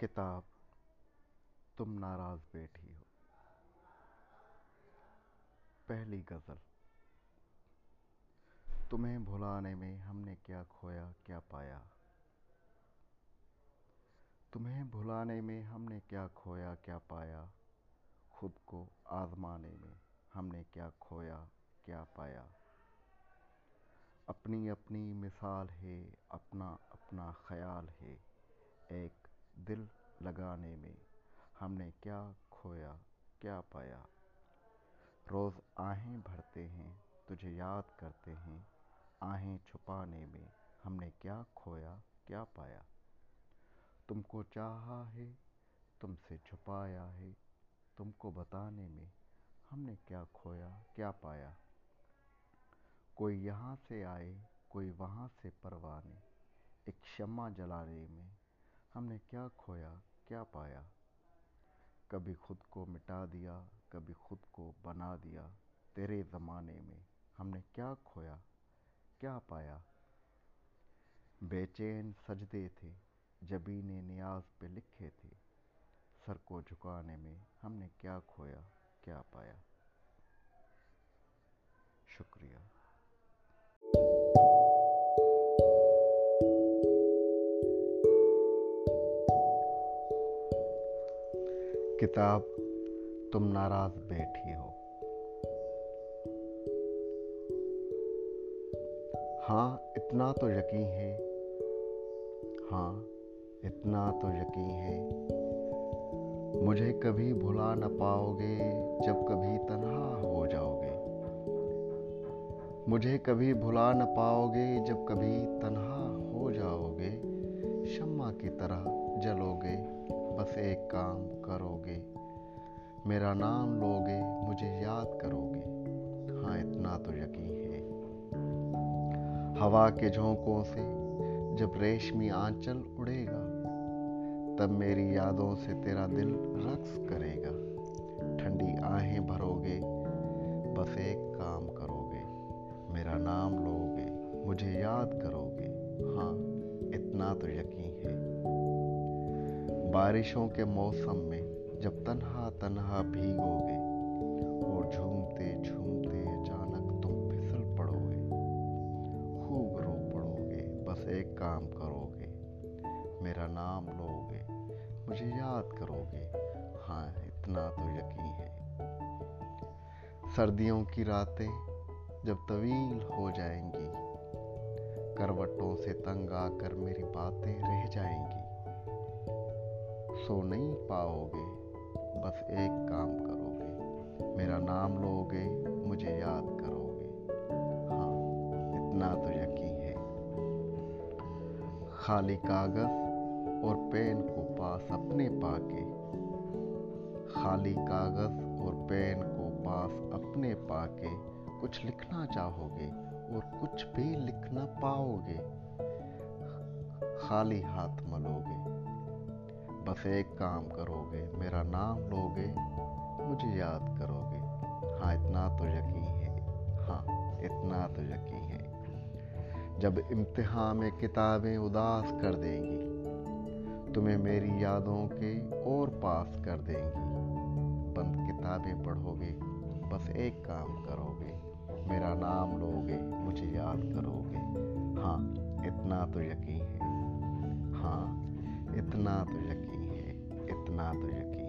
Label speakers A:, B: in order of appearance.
A: کتاب، تم ناراض بیٹھی ہو۔ پہلی غزل، تمہیں بھلانے میں ہم نے کیا کھویا، کیا پایا؟ تمہیں بھلانے میں ہم نے کیا کھویا، کیا پایا؟ خود کو آزمانے میں ہم نے کیا کھویا، کیا پایا؟ اپنی اپنی مثال ہے، اپنا اپنا خیال ہے، ایک دل لگانے میں ہم نے کیا کھویا، کیا پایا؟ روز آہیں بھرتے ہیں، تجھے یاد کرتے ہیں۔ آہیں چھپانے میں ہم نے کیا کھویا، کیا پایا؟ تم کو چاہا ہے، تم سے چھپایا ہے۔ تم کو بتانے میں ہم نے کیا کھویا، کیا پایا؟ کوئی یہاں سے آئے، کوئی وہاں سے پروانے ایک شمع جلانے میں ہم نے کیا کھویا، کیا پایا؟ کبھی خود کو مٹا دیا، کبھی خود کو بنا دیا۔ تیرے زمانے میں ہم نے کیا کھویا، کیا پایا؟ بے چین سجدے تھے، جبین نیاز پہ لکھے تھے۔ سر کو جھکانے میں ہم نے کیا کھویا، کیا پایا؟ شکریہ۔ کتاب تم ناراض بیٹھی ہو۔ ہاں اتنا تو یقین ہے۔ ہاں اتنا تو یقین ہے۔ مجھے کبھی بھلا نہ پاؤ گے جب کبھی تنہا ہو جاؤ گے مجھے کبھی بھلا نہ پاؤ گے جب کبھی تنہا ہو جاؤ گے شمع کی طرح جلو گے بس ایک کام کرو گے میرا نام لو گے مجھے یاد کرو گے ہاں اتنا تو یقین ہے۔ ہوا کے جھونکوں سے جب ریشمی آنچل اڑے گا، تب میری یادوں سے تیرا دل رقص کرے گا۔ ٹھنڈی آہیں بھرو گے بس ایک کام کرو گے میرا نام لو گے مجھے یاد کرو گے ہاں اتنا تو یقین ہے۔ بارشوں کے موسم میں جب تنہا تنہا بھیگو گے اور جھومتے جھومتے اچانک تم پھسل پڑو گے خوب رو پڑو گے بس ایک کام کرو گے میرا نام لو گے مجھے یاد کرو گے ہاں اتنا تو یقین ہے۔ سردیوں کی راتیں جب طویل ہو جائیں گی، کروٹوں سے تنگ آ کر میری باتیں رہ جائیں گی۔ سو نہیں پاؤ گے بس ایک کام کرو گے میرا نام لو گے مجھے یاد کرو گے ہاں اتنا تو یقین ہے۔ خالی کاغذ اور پین کو پاس اپنے پا کے خالی کاغذ اور پین کو پاس اپنے پا کے کچھ لکھنا چاہو گے اور کچھ بھی لکھنا پاؤ گے خالی ہاتھ ملو گے بس ایک کام کرو گے میرا نام لو گے مجھے یاد کرو گے ہاں اتنا تو یقین ہے۔ ہاں اتنا تو یقین ہے۔ جب امتحان میں کتابیں اداس کر دیں گی، تمہیں میری یادوں کے اور پاس کر دیں گی۔ بند کتابیں پڑھو گے بس ایک کام کرو گے میرا نام لو گے مجھے یاد کرو گے ہاں اتنا تو یقین ہے۔ ہاں اتنا تو یقین ہے اتنا تو یقین